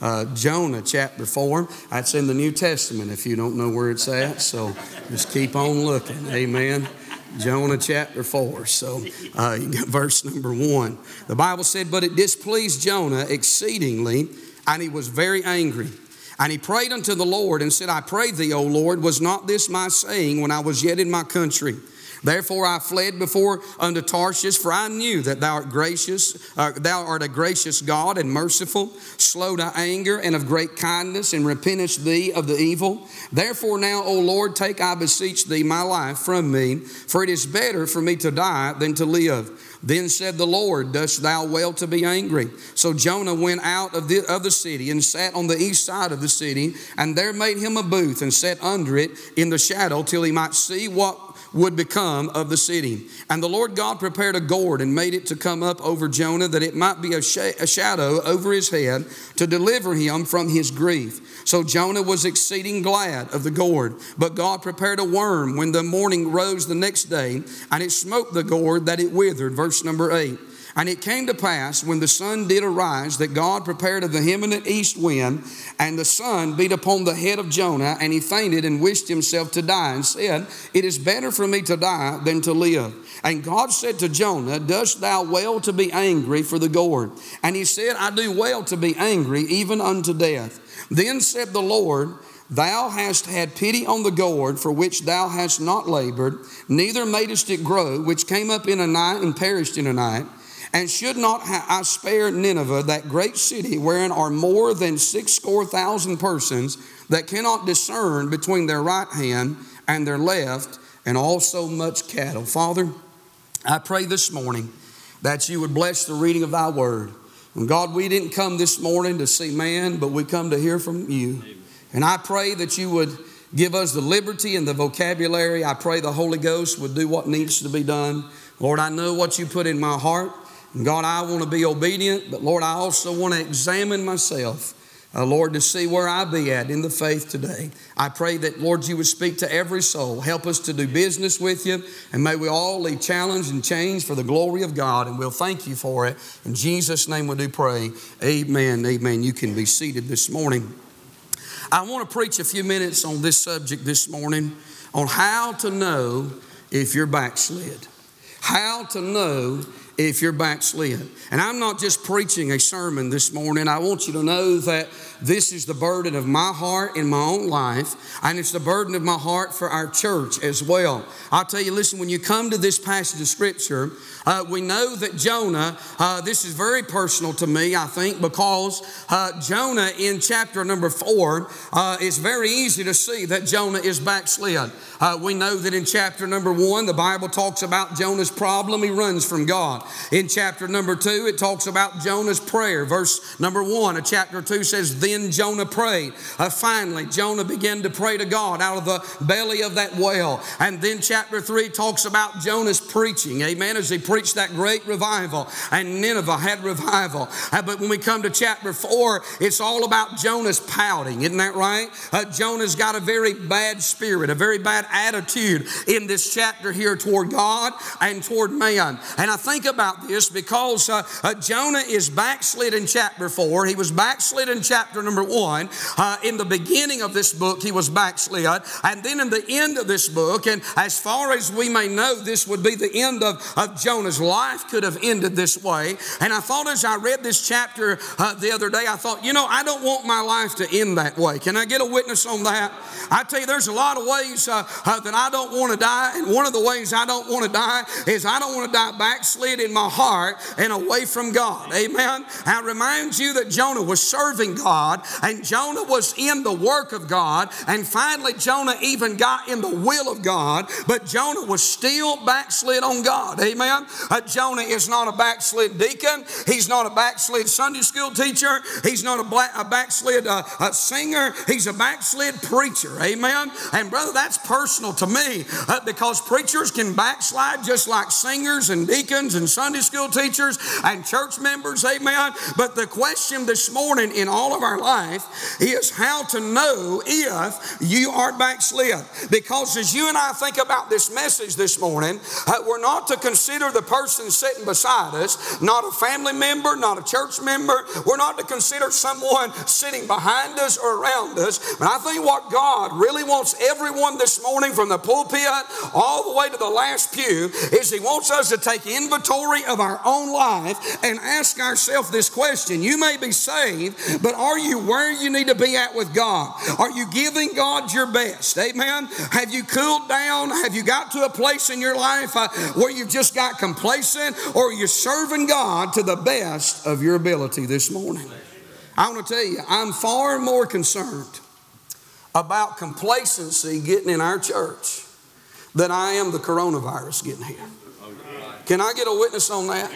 uh, Jonah chapter 4. That's in the New Testament if you don't know where it's at. So just keep on looking. Amen. Jonah chapter 4. So, uh, verse number 1. The Bible said, But it displeased Jonah exceedingly, and he was very angry. And he prayed unto the Lord and said, I pray thee, O Lord, was not this my saying when I was yet in my country? Therefore I fled before unto Tarshish, for I knew that thou art gracious, uh, thou art a gracious God and merciful, slow to anger and of great kindness, and repentest thee of the evil. Therefore now, O Lord, take I beseech thee my life from me, for it is better for me to die than to live. Then said the Lord, Dost thou well to be angry? So Jonah went out of the, of the city and sat on the east side of the city, and there made him a booth and sat under it in the shadow till he might see what would become of the city. And the Lord God prepared a gourd and made it to come up over Jonah, that it might be a, sh- a shadow over his head to deliver him from his grief. So Jonah was exceeding glad of the gourd. But God prepared a worm when the morning rose the next day, and it smote the gourd that it withered. Verse number eight. And it came to pass when the sun did arise that God prepared of the east wind, and the sun beat upon the head of Jonah, and he fainted and wished himself to die, and said, It is better for me to die than to live. And God said to Jonah, Dost thou well to be angry for the gourd? And he said, I do well to be angry, even unto death. Then said the Lord, Thou hast had pity on the gourd for which thou hast not labored, neither madest it grow, which came up in a night and perished in a night. And should not I spare Nineveh, that great city wherein are more than six score thousand persons that cannot discern between their right hand and their left, and also much cattle? Father, I pray this morning that you would bless the reading of thy word. And God, we didn't come this morning to see man, but we come to hear from you. And I pray that you would give us the liberty and the vocabulary. I pray the Holy Ghost would do what needs to be done. Lord, I know what you put in my heart. God, I want to be obedient, but Lord, I also want to examine myself. Uh, Lord, to see where I be at in the faith today. I pray that, Lord, you would speak to every soul. Help us to do business with you, and may we all leave challenged and changed for the glory of God, and we'll thank you for it. In Jesus' name we do pray. Amen. Amen. You can be seated this morning. I want to preach a few minutes on this subject this morning on how to know if you're backslid. How to know if you're backslid. And I'm not just preaching a sermon this morning. I want you to know that this is the burden of my heart in my own life, and it's the burden of my heart for our church as well. I'll tell you, listen, when you come to this passage of Scripture, uh, we know that Jonah, uh, this is very personal to me, I think, because uh, Jonah in chapter number four, uh, it's very easy to see that Jonah is backslid. Uh, we know that in chapter number one, the Bible talks about Jonah's problem, he runs from God. In chapter number two, it talks about Jonah's prayer. Verse number one of chapter two says, Then Jonah prayed. Uh, finally, Jonah began to pray to God out of the belly of that whale. And then chapter three talks about Jonah's preaching. Amen. As he preached that great revival, and Nineveh had revival. Uh, but when we come to chapter four, it's all about Jonah's pouting. Isn't that right? Uh, Jonah's got a very bad spirit, a very bad attitude in this chapter here toward God and toward man. And I think about this because uh, uh, Jonah is backslid in chapter 4. He was backslid in chapter number 1. Uh, in the beginning of this book, he was backslid. And then in the end of this book, and as far as we may know, this would be the end of, of Jonah's life, could have ended this way. And I thought as I read this chapter uh, the other day, I thought, you know, I don't want my life to end that way. Can I get a witness on that? I tell you, there's a lot of ways uh, uh, that I don't want to die. And one of the ways I don't want to die is I don't want to die backslid in my heart and away from God. Amen. I remind you that Jonah was serving God and Jonah was in the work of God. And finally, Jonah even got in the will of God, but Jonah was still backslid on God. Amen. Uh, Jonah is not a backslid deacon. He's not a backslid Sunday school teacher. He's not a, black, a backslid uh, a singer. He's a backslid preacher. Amen. And brother, that's personal to me uh, because preachers can backslide just like singers and deacons and Sunday school teachers and church members, amen. But the question this morning in all of our life is how to know if you are backslid. Because as you and I think about this message this morning, uh, we're not to consider the person sitting beside us, not a family member, not a church member. We're not to consider someone sitting behind us or around us. But I think what God really wants everyone this morning from the pulpit all the way to the last pew is He wants us to take inventory of our own life and ask ourselves this question. You may be saved, but are you where you need to be at with God? Are you giving God your best? Amen. Have you cooled down? Have you got to a place in your life uh, where you've just got complacent or you're serving God to the best of your ability this morning? I want to tell you, I'm far more concerned about complacency getting in our church than I am the coronavirus getting here. Can I get a witness on that?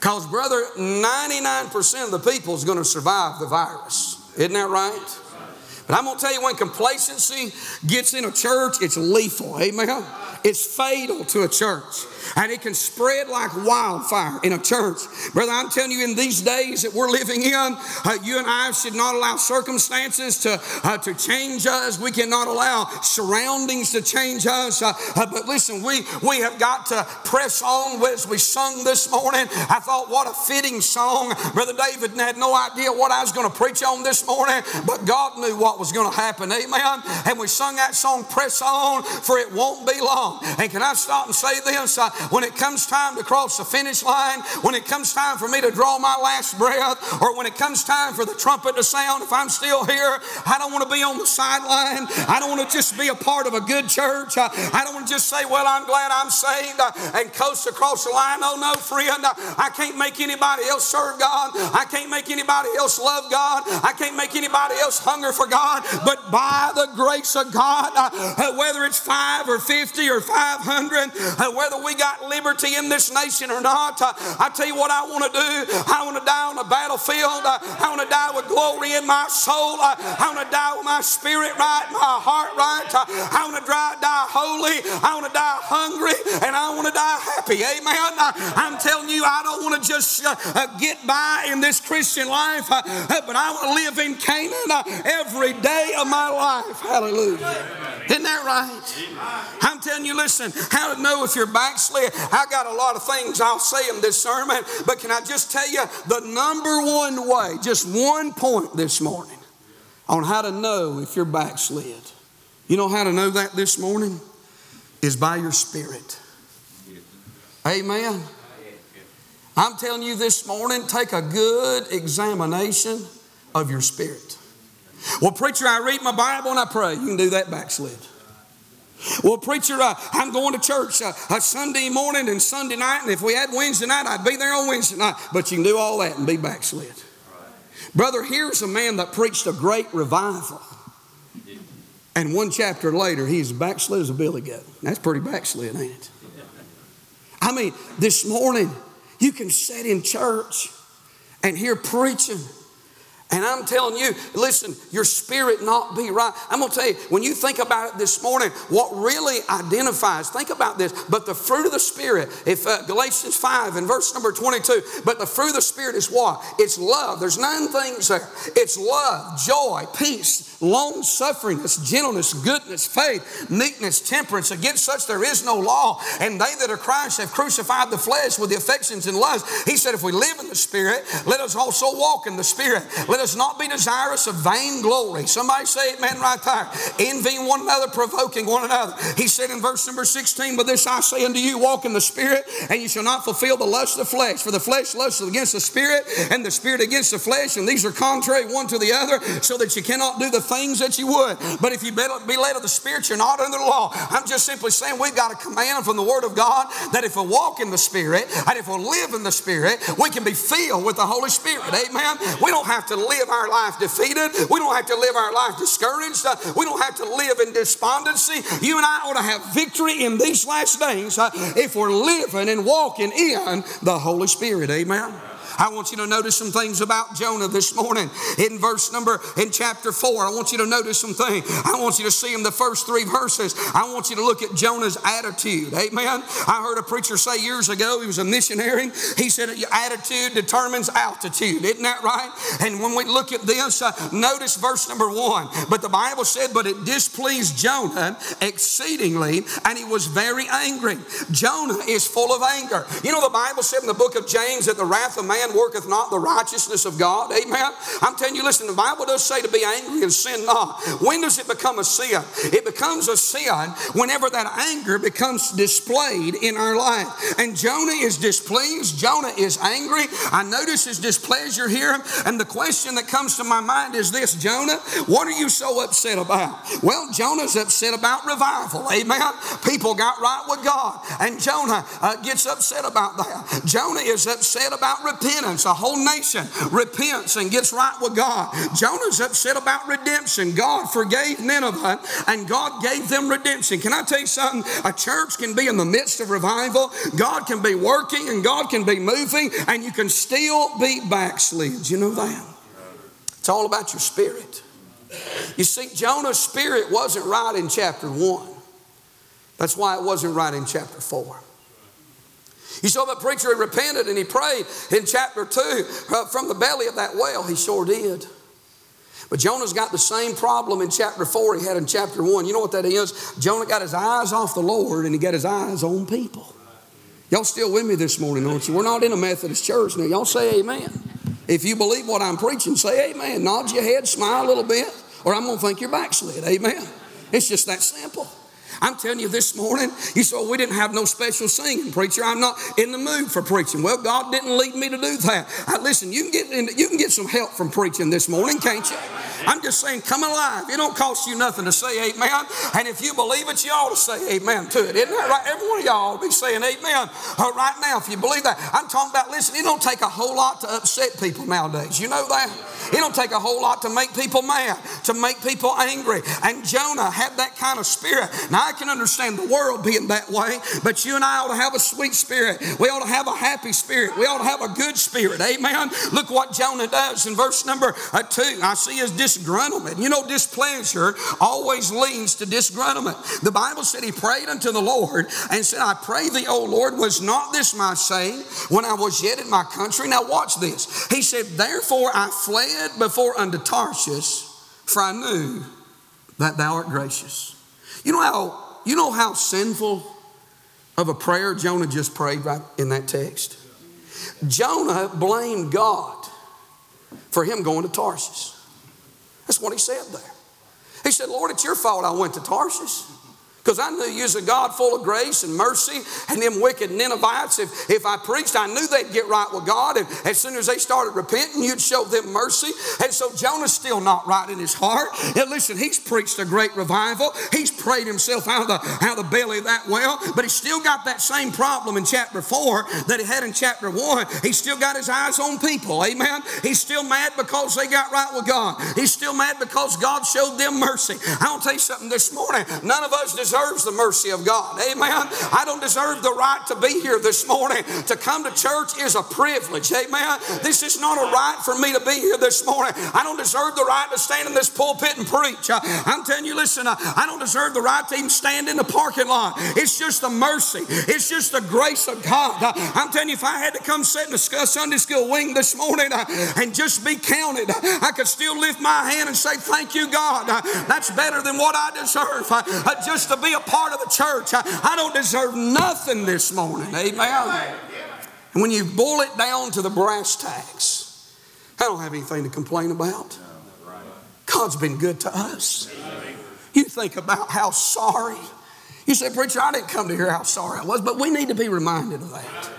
Because, brother, 99% of the people is going to survive the virus. Isn't that right? But I'm going to tell you when complacency gets in a church, it's lethal. Amen. It's fatal to a church and it can spread like wildfire in a church. Brother, I'm telling you, in these days that we're living in, uh, you and I should not allow circumstances to, uh, to change us. We cannot allow surroundings to change us. Uh, uh but listen, we, we have got to press on as we sung this morning. I thought, what a fitting song. Brother David had no idea what I was going to preach on this morning, but God knew what was going to happen. Amen. And we sung that song, Press On, for it won't be long. And can I stop and say this? Uh, when it comes time to cross the finish line, when it comes time for me to draw my last breath, or when it comes time for the trumpet to sound, if I'm still here, I don't want to be on the sideline. I don't want to just be a part of a good church. I, I don't want to just say, well, I'm glad I'm saved uh, and coast across the line. Oh, no, friend. Uh, I can't make anybody else serve God. I can't make anybody else love God. I can't make anybody else hunger for God. But by the grace of God, uh, whether it's five or 50 or 500, whether we got liberty in this nation or not. Uh, I tell you what I want to do. I want to die on the battlefield. Uh, I want to die with glory in my soul. Uh, I want to die with my spirit right, my heart right. I want to die, holy. I want to die hungry, and I want to die happy. Amen. I'm telling you, I don't want to just get by in this Christian life, but I want to live in Canaan every day of my life. Hallelujah. Isn't that right? I'm telling you, listen, how to know if you're backsliding I got a lot of things I'll say in this sermon, but can I just tell you the number one way, just one point this morning on how to know if you're backslid? You know how to know that this morning? Is by your spirit. Amen. I'm telling you this morning, take a good examination of your spirit. Well, preacher, I read my Bible and I pray. You can do that backslid. Well, preacher, uh, I'm going to church uh, Sunday morning and Sunday night, and if we had Wednesday night, I'd be there on Wednesday night. But you can do all that and be backslid. Brother, here's a man that preached a great revival. And one chapter later, he's backslid as a billy goat. That's pretty backslid, ain't it? I mean, this morning, you can sit in church and hear preaching and I'm telling you, listen, your spirit not be right. I'm going to tell you, when you think about it this morning, what really identifies, think about this, but the fruit of the Spirit, if uh, Galatians 5 and verse number 22, but the fruit of the Spirit is what? It's love. There's nine things there. It's love, joy, peace, long sufferingness, gentleness, goodness, faith, meekness, temperance. Against such there is no law. And they that are Christ have crucified the flesh with the affections and lusts. He said, if we live in the Spirit, let us also walk in the Spirit. Let let us not be desirous of vain glory. Somebody say amen right there. Envying one another, provoking one another. He said in verse number 16, But this I say unto you, walk in the Spirit, and you shall not fulfill the lust of the flesh. For the flesh lusts against the Spirit, and the Spirit against the flesh, and these are contrary one to the other, so that you cannot do the things that you would. But if you be led of the Spirit, you're not under the law. I'm just simply saying we've got a command from the Word of God that if we walk in the Spirit, and if we live in the Spirit, we can be filled with the Holy Spirit. Amen. We don't have to live our life defeated. We don't have to live our life discouraged. Uh, we don't have to live in despondency. You and I ought to have victory in these last days uh, if we're living and walking in the Holy Spirit. Amen. I want you to notice some things about Jonah this morning. In verse number, in chapter 4, I want you to notice some things. I want you to see in the first three verses. I want you to look at Jonah's attitude. Amen. I heard a preacher say years ago, he was a missionary. He said, Your attitude determines altitude. Isn't that right? And when we look at this, uh, notice verse number one. But the Bible said, But it displeased Jonah exceedingly, and he was very angry. Jonah is full of anger. You know, the Bible said in the book of James that the wrath of man worketh not the righteousness of God. Amen. I'm telling you, listen, the Bible does say to be angry and sin not. When does it become a sin? It becomes a sin whenever that anger becomes displayed in our life. And Jonah is displeased. Jonah is angry. I notice his displeasure here. And the question that comes to my mind is this Jonah, what are you so upset about? Well, Jonah's upset about revival. Amen. People got right with God. And Jonah uh, gets upset about that. Jonah is upset about repentance. A whole nation repents and gets right with God. Jonah's upset about redemption. God forgave Nineveh and God gave them redemption. Can I tell you something? A church can be in the midst of revival, God can be working and God can be moving, and you can still be backslid. You know that? It's all about your spirit. You see, Jonah's spirit wasn't right in chapter 1. That's why it wasn't right in chapter 4. You saw that preacher he repented and he prayed in chapter 2 uh, from the belly of that well. He sure did. But Jonah's got the same problem in chapter 4 he had in chapter 1. You know what that is? Jonah got his eyes off the Lord and he got his eyes on people. Y'all still with me this morning, don't you? We're not in a Methodist church now. Y'all say amen. If you believe what I'm preaching, say amen. Nod your head, smile a little bit, or I'm going to think you're backslid. Amen. It's just that simple. I'm telling you this morning, you well, we didn't have no special singing, preacher. I'm not in the mood for preaching. Well, God didn't lead me to do that. I, listen, you can, get in, you can get some help from preaching this morning, can't you? I'm just saying, come alive. It don't cost you nothing to say amen. And if you believe it, you ought to say amen to it. Isn't that right? Every one of y'all ought to be saying amen uh, right now if you believe that. I'm talking about, listen, it don't take a whole lot to upset people nowadays. You know that? It don't take a whole lot to make people mad, to make people angry. And Jonah had that kind of spirit. Now, I can understand the world being that way, but you and I ought to have a sweet spirit. We ought to have a happy spirit. We ought to have a good spirit. Amen. Look what Jonah does in verse number uh, two. I see his disgruntlement. You know, displeasure always leads to disgruntlement. The Bible said he prayed unto the Lord and said, I pray thee, O Lord, was not this my saying when I was yet in my country? Now, watch this. He said, Therefore I fled before unto Tarshish, for I knew that thou art gracious. You know how you know how sinful of a prayer Jonah just prayed right in that text? Jonah blamed God for him going to Tarshish. That's what he said there. He said, Lord, it's your fault I went to Tarshish. Because I knew you was a God full of grace and mercy, and them wicked Ninevites, if, if I preached, I knew they'd get right with God. And as soon as they started repenting, you'd show them mercy. And so Jonah's still not right in his heart. And listen, he's preached a great revival. He's prayed himself out of the, out of the belly of that well, but he's still got that same problem in chapter 4 that he had in chapter 1. He's still got his eyes on people. Amen. He's still mad because they got right with God. He's still mad because God showed them mercy. I'll tell you something this morning. None of us deserve deserves the mercy of God. Amen. I don't deserve the right to be here this morning. To come to church is a privilege. Amen. This is not a right for me to be here this morning. I don't deserve the right to stand in this pulpit and preach. Uh, I'm telling you, listen, uh, I don't deserve the right to even stand in the parking lot. It's just the mercy, it's just the grace of God. Uh, I'm telling you, if I had to come sit in a Sunday school wing this morning and just be counted, I could still lift my hand and say, Thank you, God. That's better than what I deserve. Just be a part of the church. I, I don't deserve nothing this morning. Amen. And when you boil it down to the brass tacks, I don't have anything to complain about. God's been good to us. You think about how sorry. You say, Preacher, I didn't come to hear how sorry I was, but we need to be reminded of that.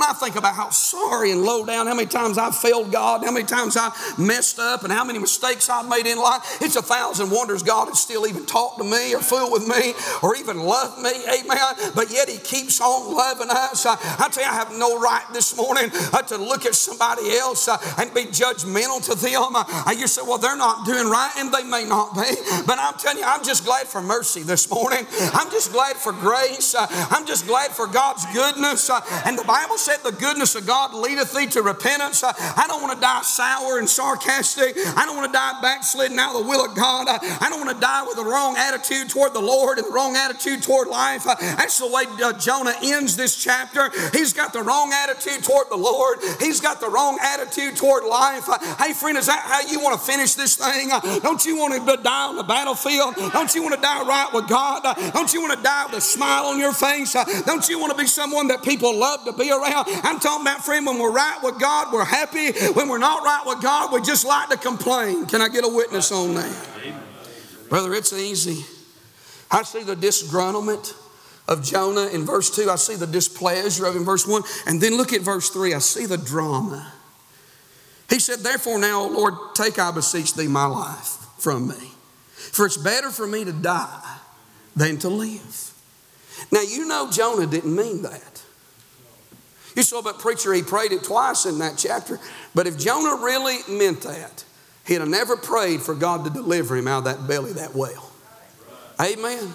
When I think about how sorry and low down, how many times I've failed God, how many times I messed up, and how many mistakes I've made in life, it's a thousand wonders God has still even talked to me or fooled with me or even loved me. Amen. But yet He keeps on loving us. I, I tell you, I have no right this morning uh, to look at somebody else uh, and be judgmental to them. Uh, you say, well, they're not doing right, and they may not be. But I'm telling you, I'm just glad for mercy this morning. I'm just glad for grace. Uh, I'm just glad for God's goodness. Uh, and the Bible said the goodness of God leadeth thee to repentance. I don't want to die sour and sarcastic. I don't want to die backslidden out of the will of God. I don't want to die with the wrong attitude toward the Lord and the wrong attitude toward life. That's the way uh, Jonah ends this chapter. He's got the wrong attitude toward the Lord. He's got the wrong attitude toward life. Hey, friend, is that how you want to finish this thing? Don't you want to die on the battlefield? Don't you want to die right with God? Don't you want to die with a smile on your face? Don't you want to be someone that people love to be around? I'm talking about, friend, when we're right with God, we're happy. When we're not right with God, we just like to complain. Can I get a witness on that? Brother, it's easy. I see the disgruntlement of Jonah in verse 2. I see the displeasure of him in verse 1. And then look at verse 3. I see the drama. He said, Therefore, now, Lord, take, I beseech thee, my life from me. For it's better for me to die than to live. Now, you know, Jonah didn't mean that. You saw, but preacher, he prayed it twice in that chapter. But if Jonah really meant that, he'd have never prayed for God to deliver him out of that belly that well. Amen.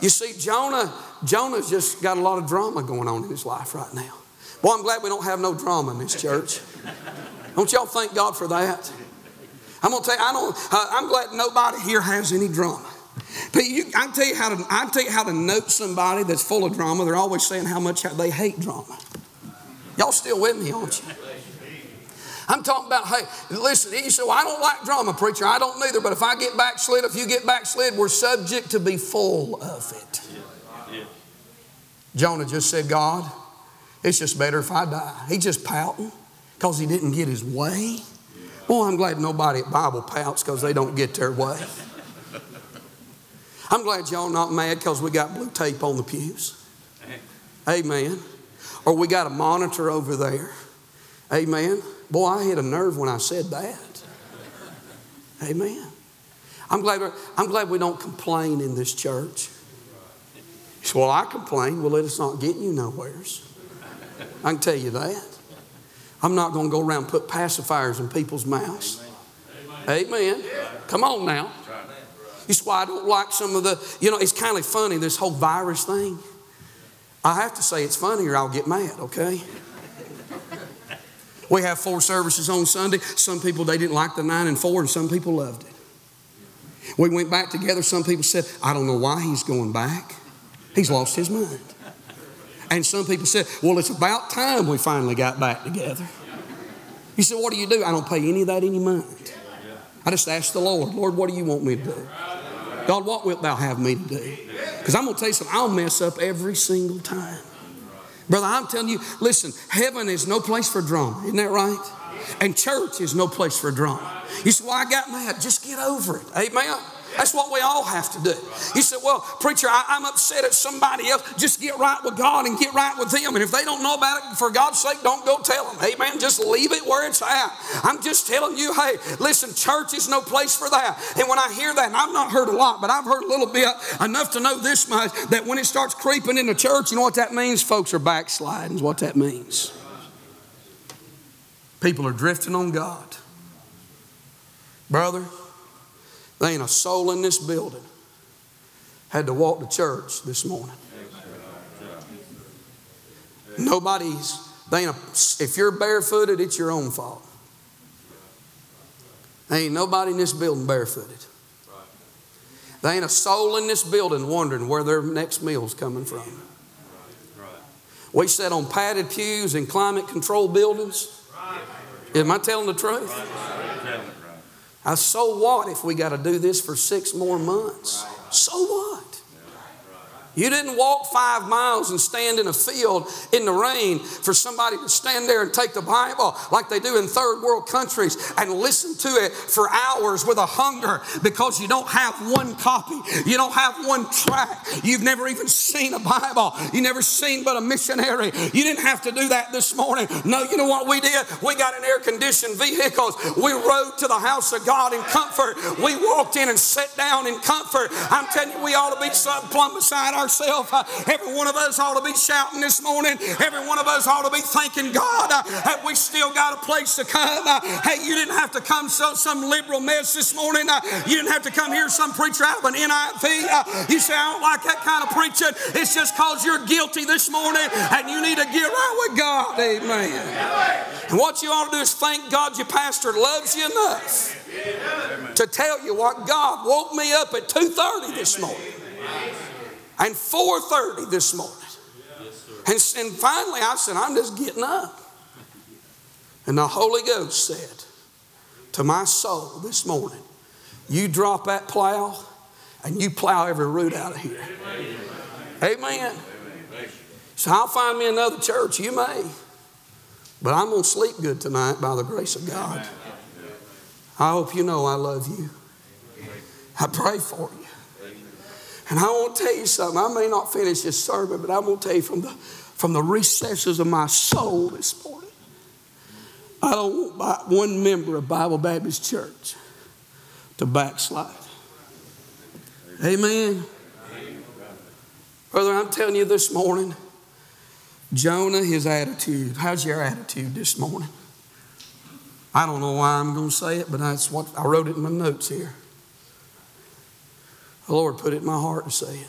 You see, Jonah, Jonah's just got a lot of drama going on in his life right now. Boy, I'm glad we don't have no drama in this church. Don't y'all thank God for that? I'm gonna tell you, I don't. Uh, I'm glad nobody here has any drama. But you, I can tell you how to. I tell you how to note somebody that's full of drama. They're always saying how much they hate drama. Y'all still with me, aren't you? I'm talking about, hey, listen, you say, well, I don't like drama, preacher. I don't neither. But if I get backslid, if you get backslid, we're subject to be full of it. Jonah just said, God, it's just better if I die. He's just pouting because he didn't get his way. Boy, I'm glad nobody at Bible pouts because they don't get their way. I'm glad y'all not mad because we got blue tape on the pews. Amen. Or we got a monitor over there. Amen. Boy, I hit a nerve when I said that. Amen. I'm glad, I'm glad we don't complain in this church. So, well, I complain. Well, it's not getting you nowheres. I can tell you that. I'm not going to go around put pacifiers in people's mouths. Amen. Come on now. That's why I don't like some of the, you know, it's kind of funny, this whole virus thing. I have to say it's funny or I'll get mad, okay? We have four services on Sunday. Some people, they didn't like the nine and four, and some people loved it. We went back together. Some people said, I don't know why he's going back. He's lost his mind. And some people said, Well, it's about time we finally got back together. You said, What do you do? I don't pay any of that any mind. I just ask the Lord, Lord, what do you want me to do? God, what wilt thou have me to do? Because I'm going to tell you something, I'll mess up every single time. Brother, I'm telling you, listen, heaven is no place for drama. Isn't that right? And church is no place for drama. You say, Well, I got mad. Just get over it. Amen. That's what we all have to do. You said, Well, preacher, I, am upset at somebody else. Just get right with God and get right with them. And if they don't know about it, for God's sake, don't go tell them. Amen. Just leave it where it's at. I'm just telling you, hey, listen, church is no place for that. And when I hear that, and I've not heard a lot, but I've heard a little bit, enough to know this much that when it starts creeping in the church, you know what that means? Folks are backsliding, is what that means. People are drifting on God. Brother, there ain't a soul in this building had to walk to church this morning. Nobody's, they ain't a, if you're barefooted, it's your own fault. There ain't nobody in this building barefooted. There ain't a soul in this building wondering where their next meal's coming from. We sit on padded pews in climate controlled buildings. Am I telling the truth? Uh, so what if we got to do this for six more months? So what? You didn't walk five miles and stand in a field in the rain for somebody to stand there and take the Bible like they do in third world countries and listen to it for hours with a hunger because you don't have one copy. You don't have one track. You've never even seen a Bible. You never seen but a missionary. You didn't have to do that this morning. No, you know what we did? We got in air conditioned vehicles. We rode to the house of God in comfort. We walked in and sat down in comfort. I'm telling you, we ought to be plumb beside our ourselves. Every one of us ought to be shouting this morning. Every one of us ought to be thanking God that we still got a place to come. Hey, you didn't have to come so, some liberal mess this morning. You didn't have to come here some preacher out of an NIV. You say, I don't like that kind of preaching. It's just because you're guilty this morning and you need to get right with God. Amen. And what you ought to do is thank God your pastor loves you enough to tell you what God woke me up at 2.30 this morning and 4.30 this morning. And, and finally I said, I'm just getting up. And the Holy Ghost said to my soul this morning, you drop that plow and you plow every root out of here. Amen. So I'll find me another church. You may. But I'm going to sleep good tonight by the grace of God. I hope you know I love you. I pray for you. And I want to tell you something. I may not finish this sermon, but I'm going to tell you from the, from the recesses of my soul this morning. I don't want one member of Bible Baptist Church to backslide. Amen. Brother, I'm telling you this morning, Jonah, his attitude. How's your attitude this morning? I don't know why I'm going to say it, but that's what I wrote it in my notes here. The Lord put it in my heart to say it.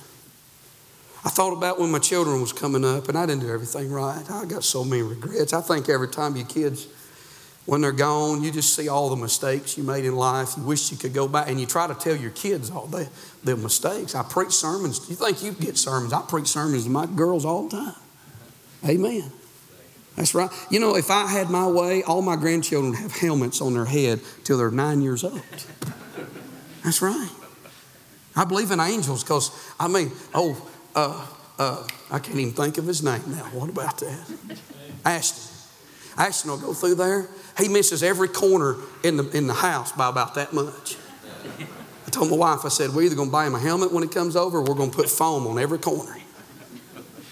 I thought about when my children was coming up, and I didn't do everything right. I got so many regrets. I think every time your kids, when they're gone, you just see all the mistakes you made in life. You wish you could go back, and you try to tell your kids all the, the mistakes. I preach sermons. You think you get sermons? I preach sermons to my girls all the time. Amen. That's right. You know, if I had my way, all my grandchildren have helmets on their head till they're nine years old. That's right. I believe in angels because, I mean, oh, uh, uh, I can't even think of his name now. What about that? Ashton. Ashton will go through there. He misses every corner in the, in the house by about that much. I told my wife, I said, we're either going to buy him a helmet when he comes over or we're going to put foam on every corner.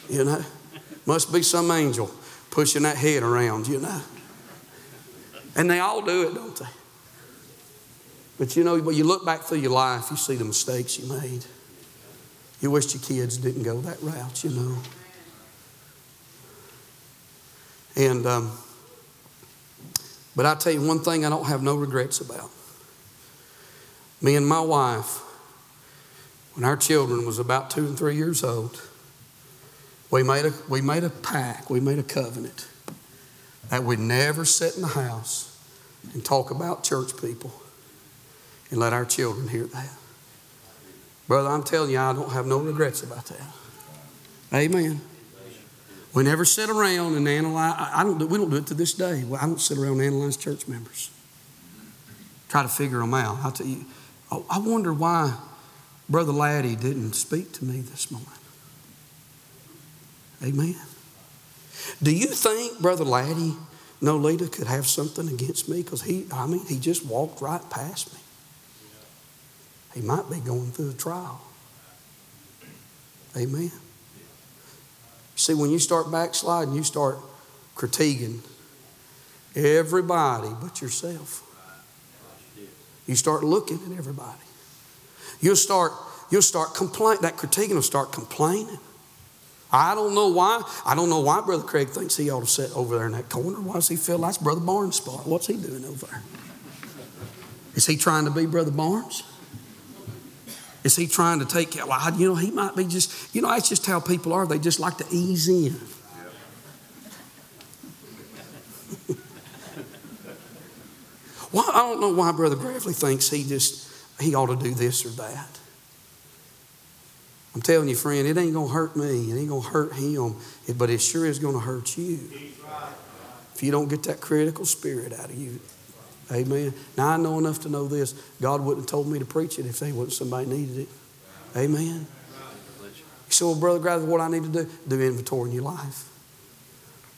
You know? Must be some angel pushing that head around, you know. And they all do it, don't they? But you know, when you look back through your life, you see the mistakes you made. You wish your kids didn't go that route, you know. And, um, but I tell you one thing I don't have no regrets about. Me and my wife, when our children was about two and three years old, we made a, we made a pact, we made a covenant that we'd never sit in the house and talk about church people and let our children hear that. Brother, I'm telling you, I don't have no regrets about that. Amen. We never sit around and analyze. I don't do, we don't do it to this day. I don't sit around and analyze church members. Try to figure them out. I tell you, oh, I wonder why Brother Laddie didn't speak to me this morning. Amen. Do you think Brother Laddie Nolita could have something against me? Because he, I mean, he just walked right past me. He might be going through a trial. Amen. See, when you start backsliding, you start critiquing everybody but yourself. You start looking at everybody. You'll start, you'll start complaining. That critiquing will start complaining. I don't know why. I don't know why Brother Craig thinks he ought to sit over there in that corner. Why does he feel that's Brother Barnes' spot? What's he doing over there? Is he trying to be Brother Barnes? Is he trying to take care? Well, you know, he might be just, you know, that's just how people are. They just like to ease in. well, I don't know why Brother Gravely thinks he just, he ought to do this or that. I'm telling you, friend, it ain't going to hurt me. It ain't going to hurt him, but it sure is going to hurt you if you don't get that critical spirit out of you. Amen. Now, I know enough to know this. God wouldn't have told me to preach it if they wasn't somebody needed it. Amen. You say, well, Brother Grather, what I need to do? Do inventory in your life.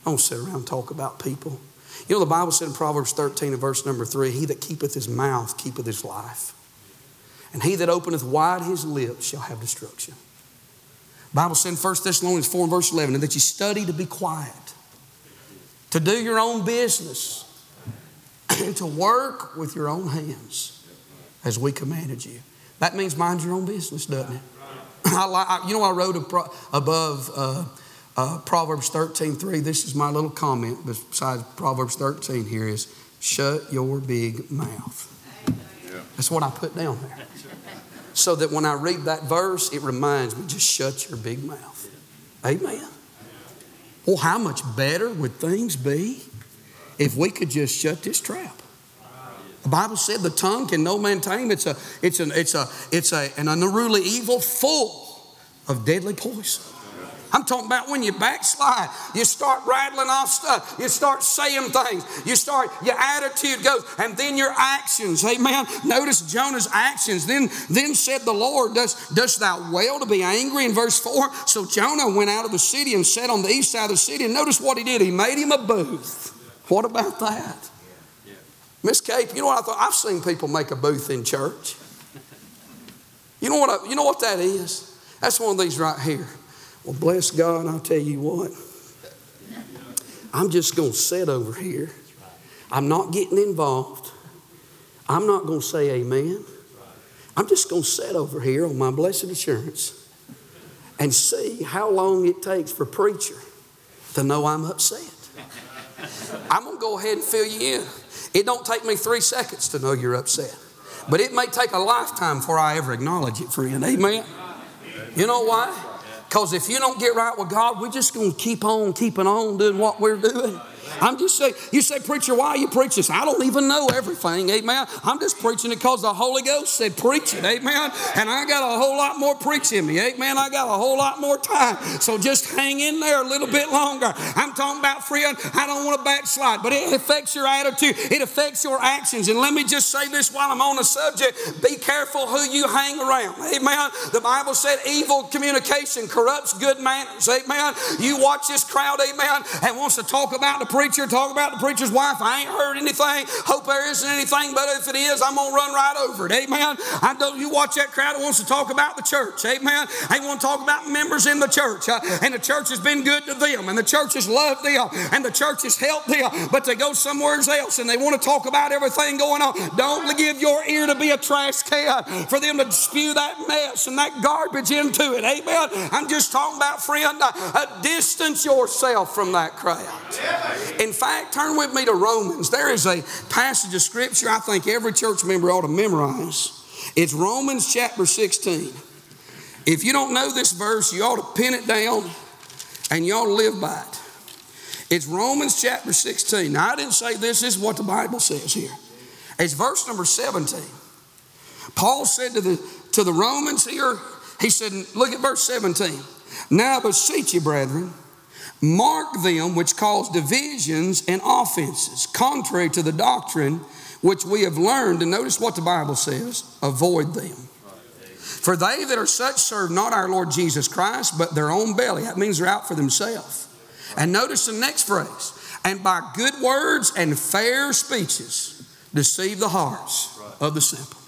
Don't sit around and talk about people. You know, the Bible said in Proverbs 13 and verse number 3 He that keepeth his mouth keepeth his life, and he that openeth wide his lips shall have destruction. Bible said in 1 Thessalonians 4 and verse 11 And that you study to be quiet, to do your own business, to work with your own hands as we commanded you. That means mind your own business, doesn't it? I you know, I wrote above uh, uh, Proverbs 13 3. This is my little comment besides Proverbs 13 here is shut your big mouth. That's what I put down there. So that when I read that verse, it reminds me just shut your big mouth. Amen. Well, how much better would things be if we could just shut this trap? The Bible said the tongue can no man tame. It's a, it's an, it's a, it's a, an unruly evil full of deadly poison. I'm talking about when you backslide, you start rattling off stuff, you start saying things, you start, your attitude goes, and then your actions. Amen. Notice Jonah's actions. Then, then said the Lord, Does, Dost thou well to be angry? In verse 4. So Jonah went out of the city and sat on the east side of the city. And notice what he did. He made him a booth. What about that? Miss Cape, you know what I thought? I've seen people make a booth in church. You know what, I, you know what that is? That's one of these right here. Well, bless God, I'll tell you what. I'm just going to sit over here. I'm not getting involved. I'm not going to say amen. I'm just going to sit over here on my blessed assurance and see how long it takes for preacher to know I'm upset. I'm going to go ahead and fill you in. It don't take me three seconds to know you're upset. But it may take a lifetime before I ever acknowledge it, friend. Amen? You know why? Because if you don't get right with God, we're just going to keep on keeping on doing what we're doing. I'm just saying, you say, Preacher, why you preach this? I don't even know everything, amen. I'm just preaching it because the Holy Ghost said, Preach it, amen. And I got a whole lot more preaching me, amen. I got a whole lot more time. So just hang in there a little bit longer. I'm talking about, friend, I don't want to backslide, but it affects your attitude, it affects your actions. And let me just say this while I'm on the subject be careful who you hang around, amen. The Bible said evil communication corrupts good manners, amen. You watch this crowd, amen, and wants to talk about the preacher, talk about the preacher's wife. I ain't heard anything. Hope there isn't anything, but if it is, I'm gonna run right over it. Amen. I don't. you watch that crowd that wants to talk about the church. Amen. They want to talk about members in the church, uh, and the church has been good to them, and the church has loved them, and the church has helped them. But they go somewhere else and they want to talk about everything going on. Don't give your ear to be a trash can for them to spew that mess and that garbage into it. Amen. I'm just talking about, friend, uh, uh, distance yourself from that crowd. In fact, turn with me to Romans. There is a passage of scripture I think every church member ought to memorize. It's Romans chapter 16. If you don't know this verse, you ought to pin it down and you ought to live by it. It's Romans chapter 16. Now, I didn't say this, this is what the Bible says here. It's verse number 17. Paul said to the, to the Romans here, he said, look at verse 17. Now I beseech you, brethren, Mark them which cause divisions and offenses, contrary to the doctrine which we have learned. And notice what the Bible says avoid them. For they that are such serve not our Lord Jesus Christ, but their own belly. That means they're out for themselves. And notice the next phrase and by good words and fair speeches deceive the hearts of the simple.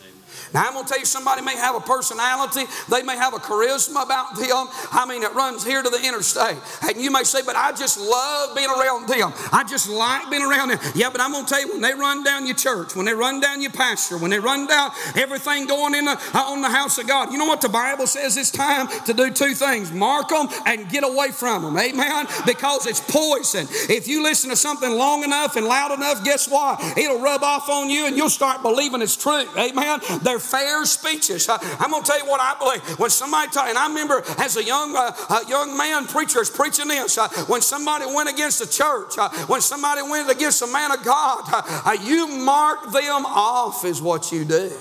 Now, I'm going to tell you, somebody may have a personality, they may have a charisma about them. I mean, it runs here to the interstate. And you may say, but I just love being around them. I just like being around them. Yeah, but I'm going to tell you, when they run down your church, when they run down your pastor, when they run down everything going in the, uh, on the house of God, you know what the Bible says it's time to do two things mark them and get away from them. Amen? Because it's poison. If you listen to something long enough and loud enough, guess what? It'll rub off on you and you'll start believing it's true. Amen? They're fair speeches. I, am going to tell you what I believe. When somebody, talk, and I remember as a young, uh, a young man, preachers preaching this, uh, when somebody went against the church, uh, when somebody went against a man of God, uh, uh, you mark them off, is what you do.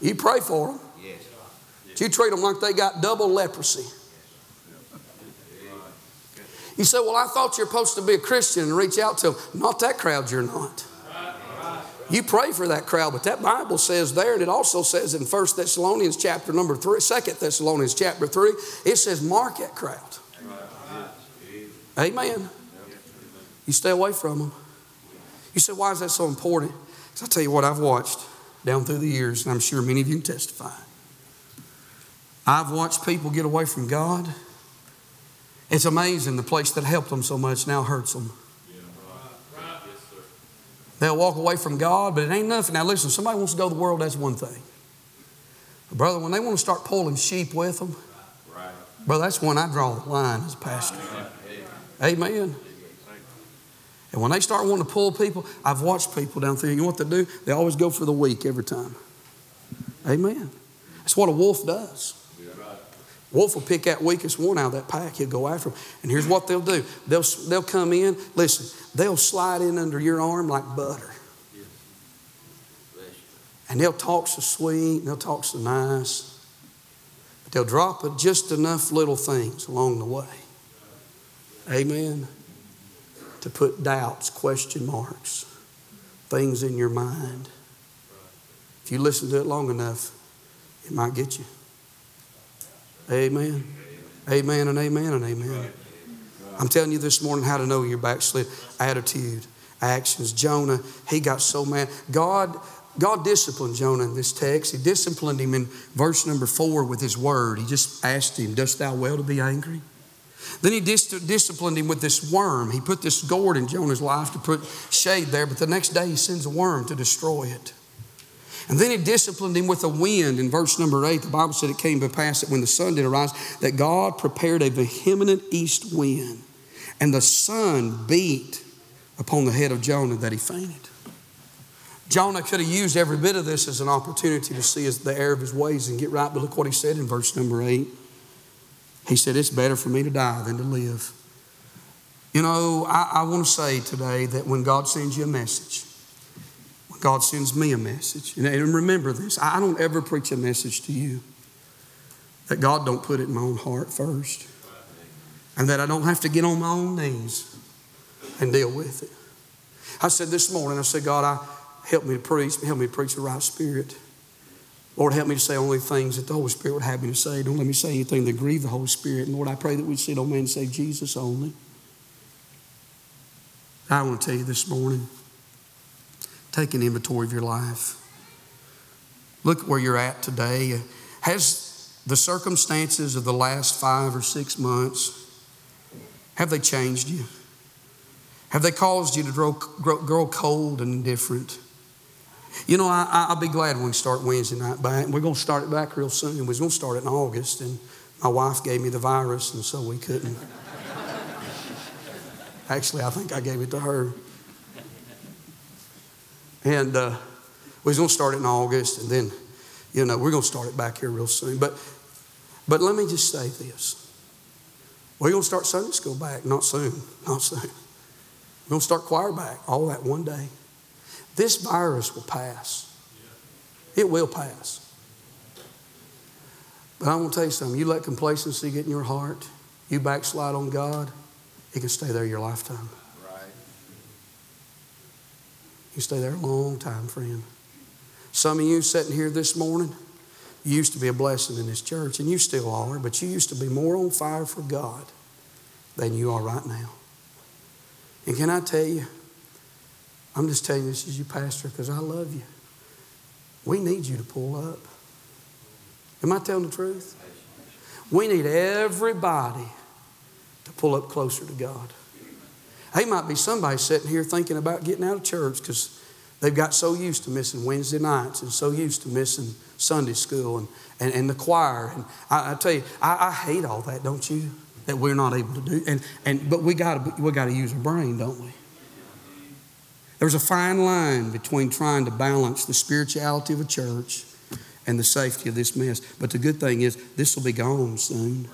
You pray for them. You treat them like they got double leprosy. You say, Well, I thought you're supposed to be a Christian and reach out to them. Not that crowd, you're not. You pray for that crowd, but that Bible says there, and it also says in 1 Thessalonians chapter number 3, 2 Thessalonians chapter 3, it says, mark that crowd. Amen. You stay away from them. You say, why is that so important? Because I'll tell you what I've watched down through the years, and I'm sure many of you can testify. I've watched people get away from God. It's amazing the place that helped them so much now hurts them. They'll walk away from God, but it ain't nothing. Now, listen, somebody wants to go to the world, that's one thing. Brother, when they want to start pulling sheep with them, right. brother, that's when I draw the line as a pastor. Amen. And when they start wanting to pull people, I've watched people down through. You know what they do? They always go for the weak every time. Amen. That's what a wolf does. Wolf will pick that weakest one out of that pack. He'll go after them. And here's what they'll do they'll, they'll come in, listen, they'll slide in under your arm like butter. And they'll talk so sweet, and they'll talk so nice. But they'll drop just enough little things along the way. Amen. To put doubts, question marks, things in your mind. If you listen to it long enough, it might get you. Amen. Amen and amen and amen. I'm telling you this morning how to know your backslid attitude, actions. Jonah, he got so mad. God, God disciplined Jonah in this text. He disciplined him in verse number four with his word. He just asked him, Dost thou well to be angry? Then he dis- disciplined him with this worm. He put this gourd in Jonah's life to put shade there, but the next day he sends a worm to destroy it. And then he disciplined him with a wind. In verse number eight, the Bible said it came to pass that when the sun did arise, that God prepared a vehement east wind, and the sun beat upon the head of Jonah that he fainted. Jonah could have used every bit of this as an opportunity to see the error of his ways and get right, but look what he said in verse number eight. He said, It's better for me to die than to live. You know, I, I want to say today that when God sends you a message, God sends me a message. And remember this I don't ever preach a message to you that God don't put it in my own heart first. And that I don't have to get on my own knees and deal with it. I said this morning, I said, God, I help me to preach, help me to preach the right spirit. Lord, help me to say only things that the Holy Spirit would have me to say. Don't let me say anything that grieve the Holy Spirit. And Lord, I pray that we'd see no man say Jesus only. I want to tell you this morning Take an inventory of your life. Look where you're at today. Has the circumstances of the last five or six months, have they changed you? Have they caused you to grow, grow, grow cold and indifferent? You know, I, will be glad when we start Wednesday night back. We're going to start it back real soon. We're going to start it in August, and my wife gave me the virus, and so we couldn't. Actually, I think I gave it to her. And uh, we was going to start it in August, and then, you know, we're going to start it back here real soon. But, but let me just say this. We're going to start Sunday school back, not soon, not soon. We're going to start choir back, all that one day. This virus will pass. It will pass. But I want to tell you something. You let complacency get in your heart, you backslide on God, it can stay there your lifetime. You stay there a long time, friend. Some of you sitting here this morning, you used to be a blessing in this church, and you still are, but you used to be more on fire for God than you are right now. And can I tell you, I'm just telling you this as you pastor because I love you. We need you to pull up. Am I telling the truth? We need everybody to pull up closer to God. They might be somebody sitting here thinking about getting out of church because they've got so used to missing Wednesday nights and so used to missing Sunday school and, and, and the choir. And I, I tell you, I, I, hate all that, don't you? That we're not able to do. And, and, but we got we got to use our brain, don't we? There's a fine line between trying to balance the spirituality of a church and the safety of this mess. But the good thing is, this will be gone soon.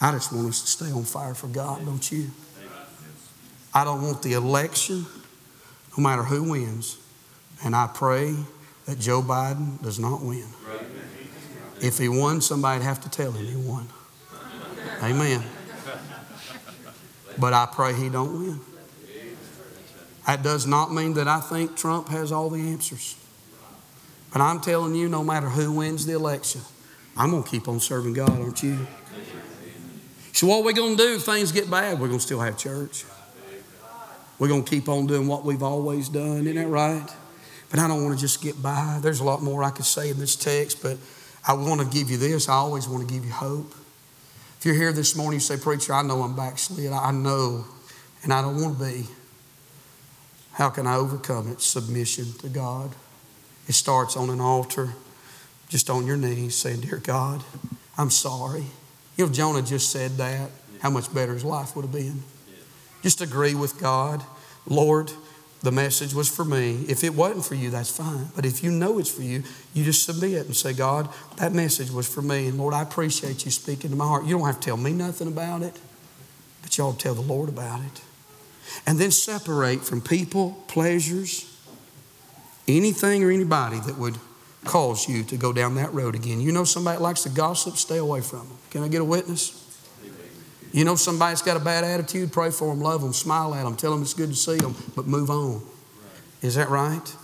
I just want us to stay on fire for God, don't you? I don't want the election, no matter who wins. And I pray that Joe Biden does not win. If he won, somebody'd have to tell him he won. Amen. But I pray he don't win. That does not mean that I think Trump has all the answers. But I'm telling you, no matter who wins the election, I'm going to keep on serving God, aren't you? So, what are we going to do if things get bad? We're going to still have church. We're going to keep on doing what we've always done. Isn't that right? But I don't want to just get by. There's a lot more I could say in this text, but I want to give you this. I always want to give you hope. If you're here this morning, you say, Preacher, I know I'm backslid. I know, and I don't want to be. How can I overcome it? Submission to God. It starts on an altar. just on your knees saying, Dear God, I'm sorry. You know, Jonah just said that, how much better his life would have been. Just agree with God. Lord, the message was for me. If it wasn't for you, that's fine. But if you know it's for you, you just submit and say, God, that message was for me. And Lord, I appreciate you speaking to my heart. You don't have to tell me nothing about it, but y'all tell the Lord about it. And then separate from people, pleasures, anything or anybody that would cause you to go down that road again. You know somebody likes to gossip, stay away from them. Can I get a witness? You know somebody's got a bad attitude, pray for them, love them, smile at them, tell them it's good to see them, but move on. Is that right?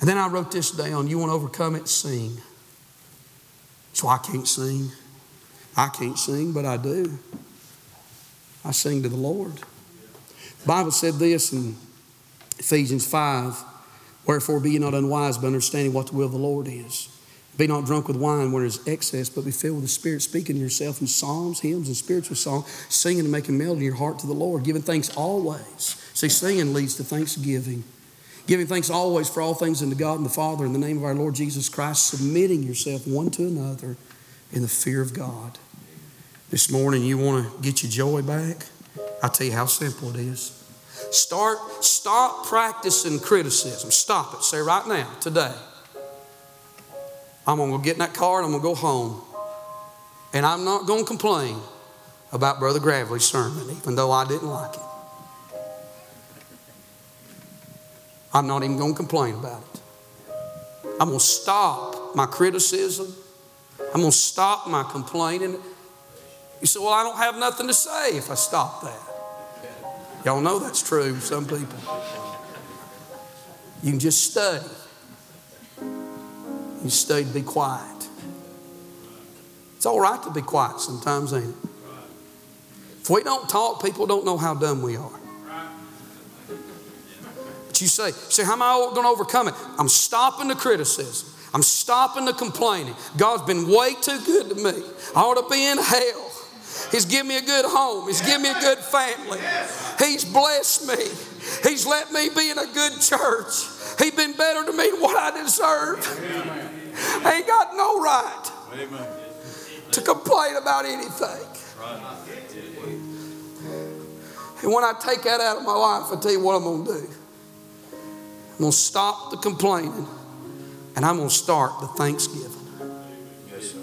And then I wrote this down. You want to overcome it? Sing. So I can't sing. I can't sing, but I do. I sing to the Lord. The Bible said this in Ephesians 5 Wherefore be ye not unwise, but understanding what the will of the Lord is. Be not drunk with wine where is excess, but be filled with the Spirit, speaking to yourself in psalms, hymns, and spiritual songs, singing and making melody in your heart to the Lord, giving thanks always. See, singing leads to thanksgiving. Giving thanks always for all things unto God and the Father in the name of our Lord Jesus Christ, submitting yourself one to another in the fear of God. This morning, you want to get your joy back? I'll tell you how simple it is. Start, stop practicing criticism. Stop it. Say right now, today. I'm going to get in that car and I'm going to go home. And I'm not going to complain about Brother Gravely's sermon, even though I didn't like it. I'm not even going to complain about it. I'm going to stop my criticism. I'm going to stop my complaining. You say, Well, I don't have nothing to say if I stop that. Y'all know that's true, some people. You can just study. You study to be quiet. It's all right to be quiet sometimes, ain't it? If we don't talk, people don't know how dumb we are. But you say, say, how am I going to overcome it? I'm stopping the criticism. I'm stopping the complaining. God's been way too good to me. I ought to be in hell. He's given me a good home. He's given me a good family. He's blessed me. He's let me be in a good church. He's been better to me than what I deserve. I ain't got no right to complain about anything. And when I take that out of my life, I tell you what I'm going to do. I'm going to stop the complaining and I'm going to start the thanksgiving.